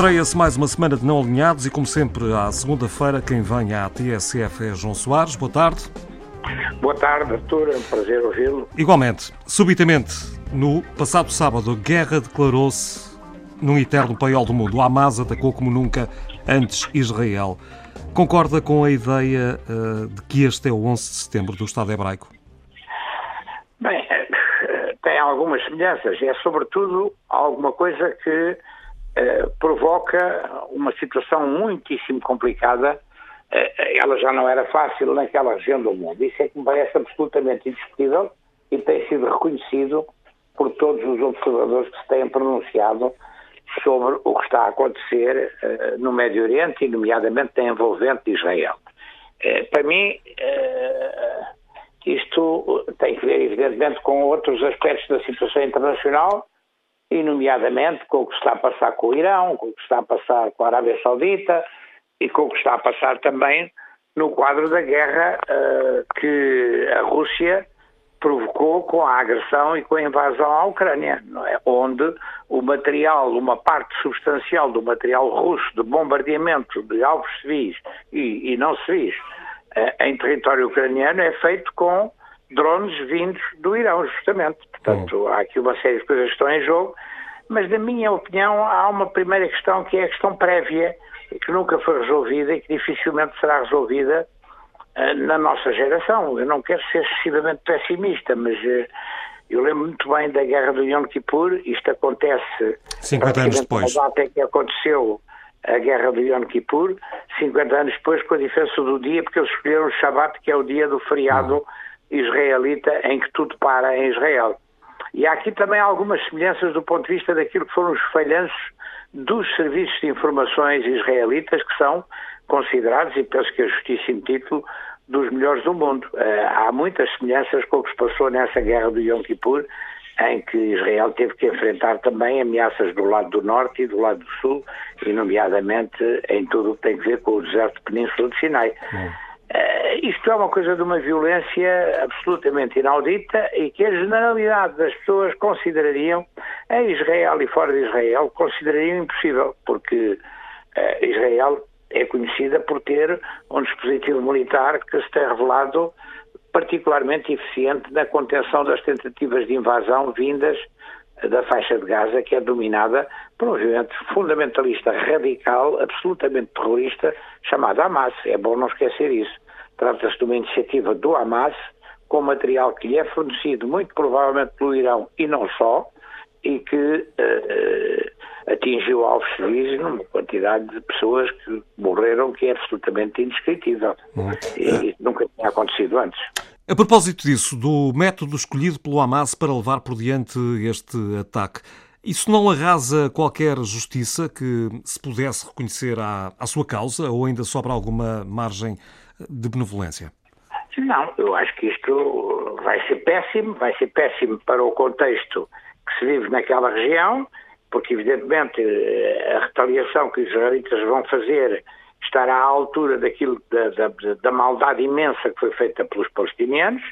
Estreia-se mais uma semana de não alinhados e, como sempre, à segunda-feira, quem vem à TSF é João Soares. Boa tarde. Boa tarde, Artur. É um prazer ouvi-lo. Igualmente. Subitamente, no passado sábado, a guerra declarou-se num eterno paiol do mundo. O Hamas atacou como nunca antes Israel. Concorda com a ideia uh, de que este é o 11 de setembro do Estado hebraico? Bem, tem algumas semelhanças. É, sobretudo, alguma coisa que provoca uma situação muitíssimo complicada. Uh, ela já não era fácil naquela região do mundo. Isso é que me parece absolutamente indiscutível e tem sido reconhecido por todos os observadores que se têm pronunciado sobre o que está a acontecer uh, no Médio Oriente e, nomeadamente, a envolvente de Israel. Uh, para mim, uh, isto tem que ver, evidentemente, com outros aspectos da situação internacional e, nomeadamente, com o que está a passar com o Irão, com o que está a passar com a Arábia Saudita e com o que está a passar também no quadro da guerra que a Rússia provocou com a agressão e com a invasão à Ucrânia, é? onde o material, uma parte substancial do material russo de bombardeamento de alvos civis e, e não civis eh, em território ucraniano é feito com drones vindos do Irão, justamente. Portanto, há aqui uma série de coisas que estão em jogo, mas na minha opinião há uma primeira questão que é a questão prévia, que nunca foi resolvida e que dificilmente será resolvida eh, na nossa geração. Eu não quero ser excessivamente pessimista, mas eh, eu lembro muito bem da guerra do Yom Kippur, isto acontece 50 anos depois. Na data que aconteceu a guerra do Yom Kippur, 50 anos depois, com a diferença do dia, porque eles escolheram o Shabat, que é o dia do feriado uhum. Israelita, em que tudo para em Israel. E há aqui também algumas semelhanças do ponto de vista daquilo que foram os falhanços dos serviços de informações israelitas, que são considerados, e penso que a justíssimo título, dos melhores do mundo. Uh, há muitas semelhanças com o que se passou nessa guerra do Yom Kippur, em que Israel teve que enfrentar também ameaças do lado do norte e do lado do sul, e nomeadamente em tudo o que tem a ver com o deserto península de Sinai. Uh, isto é uma coisa de uma violência absolutamente inaudita e que a generalidade das pessoas considerariam, em Israel e fora de Israel, considerariam impossível, porque uh, Israel é conhecida por ter um dispositivo militar que se tem revelado particularmente eficiente na contenção das tentativas de invasão vindas da faixa de Gaza, que é dominada por um movimento fundamentalista radical, absolutamente terrorista, chamado Hamas. É bom não esquecer isso. Trata-se de uma iniciativa do Hamas, com material que lhe é fornecido muito provavelmente pelo Irão e não só, e que uh, atingiu alvos civis numa quantidade de pessoas que morreram que é absolutamente indescritível. Uhum. E nunca tinha acontecido antes. A propósito disso, do método escolhido pelo Hamas para levar por diante este ataque, isso não arrasa qualquer justiça que se pudesse reconhecer à, à sua causa ou ainda sobra alguma margem de benevolência? Não, eu acho que isto vai ser péssimo, vai ser péssimo para o contexto que se vive naquela região, porque evidentemente a retaliação que os israelitas vão fazer estará à altura daquilo da, da, da maldade imensa que foi feita pelos palestinianos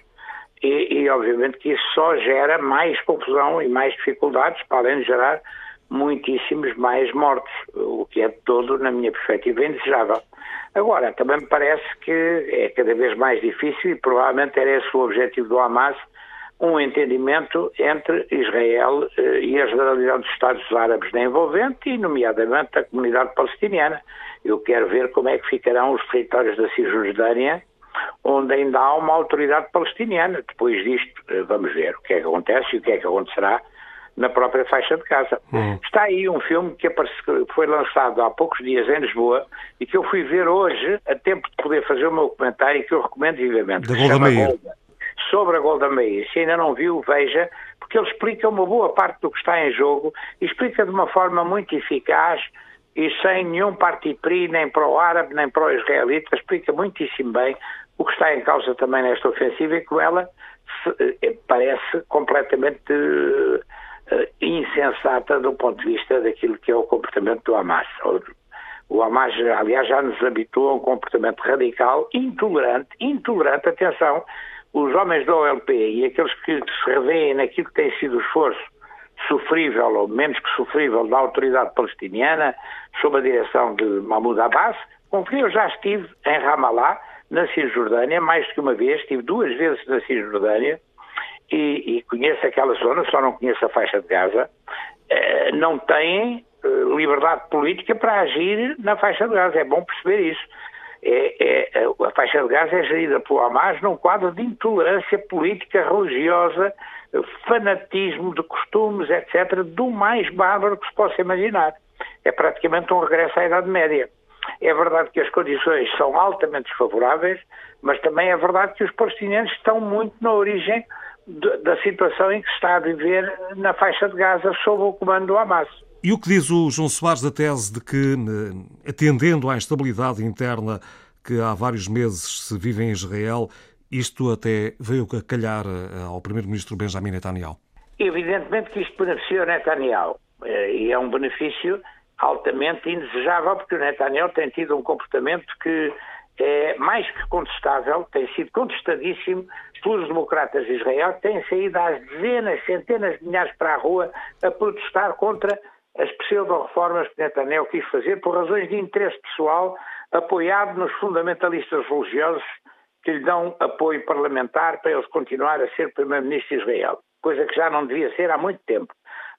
e, e, obviamente que isso só gera mais confusão e mais dificuldades, para além de gerar muitíssimos mais mortos, o que é todo, na minha perspectiva, indesejável. Agora, também me parece que é cada vez mais difícil e provavelmente era esse o objetivo do Hamas, um entendimento entre Israel eh, e a generalidade dos Estados Árabes na envolvente e, nomeadamente, a comunidade palestiniana. Eu quero ver como é que ficarão os territórios da Cisjordânia, onde ainda há uma autoridade palestiniana. Depois disto, eh, vamos ver o que é que acontece e o que é que acontecerá na própria faixa de casa. Hum. Está aí um filme que foi lançado há poucos dias em Lisboa e que eu fui ver hoje, a tempo de poder fazer o meu comentário e que eu recomendo vivamente. Da Golda Meir sobre a Golda Meir. Se ainda não viu, veja, porque ele explica uma boa parte do que está em jogo e explica de uma forma muito eficaz e sem nenhum partipri, nem para o árabe, nem para o israelita, explica muitíssimo bem o que está em causa também nesta ofensiva e como ela se, eh, parece completamente uh, insensata do ponto de vista daquilo que é o comportamento do Hamas. O Hamas, aliás, já nos habituou a um comportamento radical, intolerante, intolerante, atenção, os homens da OLP e aqueles que se revêem naquilo que tem sido o esforço sofrível ou menos que sofrível da autoridade palestiniana, sob a direção de Mahmoud Abbas, com quem eu já estive em Ramallah, na Cisjordânia, mais do que uma vez, estive duas vezes na Cisjordânia e, e conheço aquela zona, só não conheço a faixa de Gaza, eh, não têm eh, liberdade política para agir na faixa de Gaza. É bom perceber isso. É, é, a faixa de Gaza é gerida pelo Hamas num quadro de intolerância política, religiosa, fanatismo de costumes, etc., do mais bárbaro que se possa imaginar. É praticamente um regresso à Idade Média. É verdade que as condições são altamente desfavoráveis, mas também é verdade que os palestinianos estão muito na origem da situação em que se está a viver na faixa de Gaza sob o comando do Hamas. E o que diz o João Soares da tese de que, eh, atendendo à instabilidade interna que há vários meses se vive em Israel, isto até veio a calhar eh, ao primeiro-ministro Benjamin Netanyahu? Evidentemente que isto beneficia o Netanyahu. Eh, e é um benefício altamente indesejável, porque o Netanyahu tem tido um comportamento que é mais que contestável, tem sido contestadíssimo pelos democratas de Israel, têm saído às dezenas, centenas de milhares para a rua a protestar contra as pseudo-reformas que Netanyahu quis fazer por razões de interesse pessoal, apoiado nos fundamentalistas religiosos que lhe dão apoio parlamentar para ele continuar a ser primeiro-ministro de Israel, coisa que já não devia ser há muito tempo.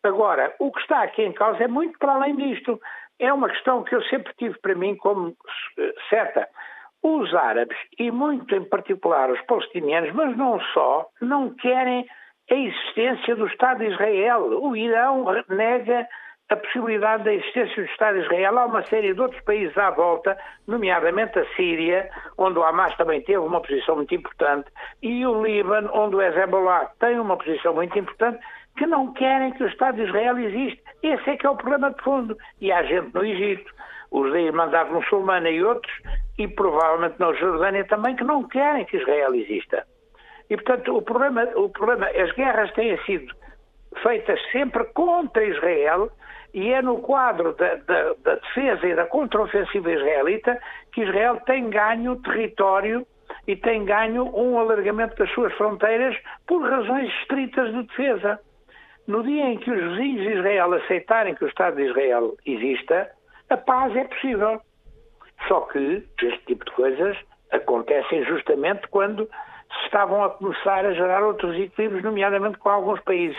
Agora, o que está aqui em causa é muito para além disto. É uma questão que eu sempre tive para mim como eh, certa. Os árabes, e muito em particular os palestinianos, mas não só, não querem a existência do Estado de Israel. O Irão nega a possibilidade da existência do Estado de Israel. Há uma série de outros países à volta, nomeadamente a Síria, onde o Hamas também teve uma posição muito importante, e o Líbano, onde o Hezbollah tem uma posição muito importante, que não querem que o Estado de Israel exista. Esse é que é o problema de fundo. E há gente no Egito, os da Irmandade Muçulmana e outros, e provavelmente na Jordânia também, que não querem que Israel exista. E, portanto, o problema, o problema as guerras têm sido feitas sempre contra Israel e é no quadro da, da, da defesa e da contraofensiva israelita que Israel tem ganho território e tem ganho um alargamento das suas fronteiras por razões estritas de defesa. No dia em que os vizinhos de Israel aceitarem que o Estado de Israel exista, a paz é possível. Só que este tipo de coisas acontecem justamente quando se estavam a começar a gerar outros equilíbrios, nomeadamente com alguns países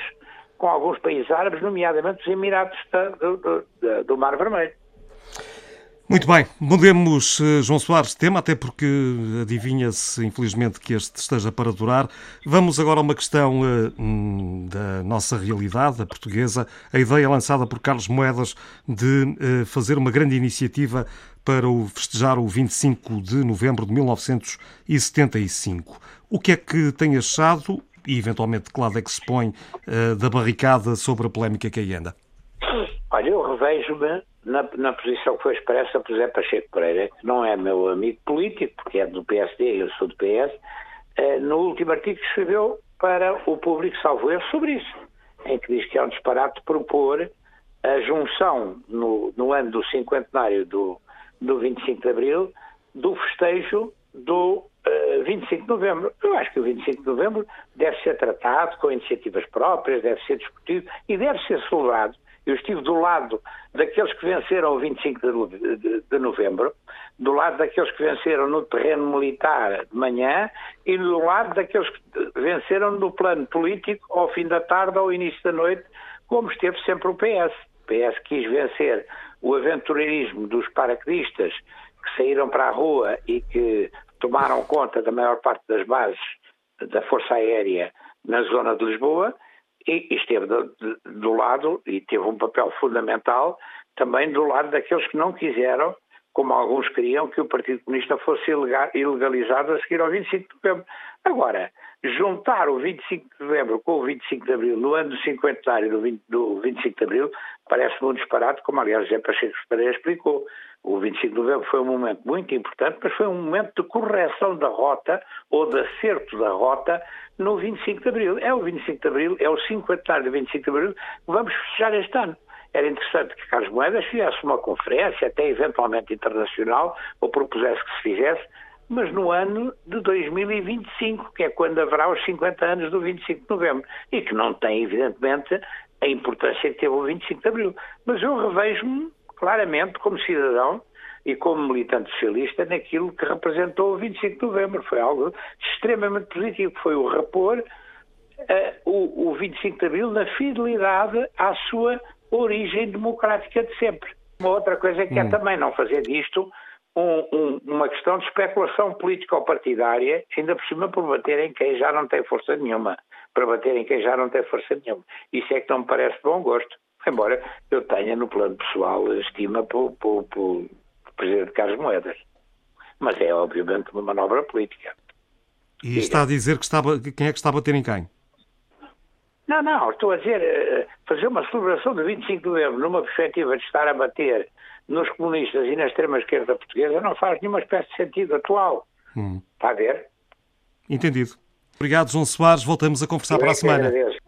com alguns países árabes, nomeadamente os Emirados do, do, do Mar Vermelho. Muito bem, mudemos, eh, João Soares, tema, até porque adivinha-se, infelizmente, que este esteja para durar. Vamos agora a uma questão uh, da nossa realidade, a portuguesa. A ideia lançada por Carlos Moedas de uh, fazer uma grande iniciativa para o festejar o 25 de novembro de 1975. O que é que tem achado e, eventualmente, que lado é que se põe uh, da barricada sobre a polémica que aí anda? Olha, eu revejo-me na, na, posição que foi expressa por José Pacheco Pereira, que não é meu amigo político, porque é do PSD, eu sou do PS, eh, no último artigo que escreveu para o público, salvo erro, sobre isso, em que diz que é um disparate propor a junção, no, no ano do cinquentenário do, do 25 de Abril, do festejo do 25 eh, de novembro. Eu acho que o 25 de novembro deve ser tratado com iniciativas próprias, deve ser discutido e deve ser celebrado. Eu estive do lado daqueles que venceram o 25 de, novembro, do lado daqueles que venceram no terreno militar de manhã e do lado daqueles que venceram no plano político ao fim da tarde ou início da noite, como esteve sempre o PS. O PS quis vencer o aventureirismo dos paraquedistas que saíram para a rua e que tomaram conta da maior parte das bases da Força Aérea na zona de Lisboa e, esteve do, do, lado e teve um papel fundamental também do lado daqueles que não quiseram, como alguns queriam, que o Partido Comunista fosse ilegalizado a seguir ao 25 de novembro. Agora, juntar o 25 de novembro com o 25 de abril, no ano do cinquentenário do, 20, do 25 de abril, parece-me um disparate, como aliás José Pacheco Pereira explicou. O 25 de novembro foi um momento muito importante, mas foi um momento de correção da rota ou de acerto da rota no 25 de abril. É o 25 de abril, é o cinquentenário do 25 de abril que vamos festejar este ano. Era interessante que Carlos Moedas fizesse uma conferência, até eventualmente internacional, ou propusesse que se fizesse, mas no ano de 2025, que é quando haverá os 50 anos do 25 de novembro, e que não tem, evidentemente, a importância que teve o 25 de Abril. Mas eu revejo-me claramente como cidadão e como militante socialista naquilo que representou o 25 de Novembro. Foi algo extremamente positivo, foi o repor uh, o, o 25 de Abril na fidelidade à sua origem democrática de sempre. Uma outra coisa que é hum. é também não fazer disto um, um, uma questão de especulação política ou partidária, ainda por cima por bater em quem já não tem força nenhuma. Para bater em quem já não tem força nenhuma. Isso é que não me parece de bom gosto. Embora eu tenha, no plano pessoal, estima pelo, pelo, pelo Presidente Carlos Moedas. Mas é, obviamente, uma manobra política. E Diga. está a dizer que está, quem é que está a bater em quem? Não, não, estou a dizer, eh, fazer uma celebração do 25 de novembro numa perspectiva de estar a bater nos comunistas e na extrema-esquerda portuguesa não faz nenhuma espécie de sentido atual. Hum. Está a ver? Entendido. Obrigado, João Soares. Voltamos a conversar Eu para a semana. Agradeço.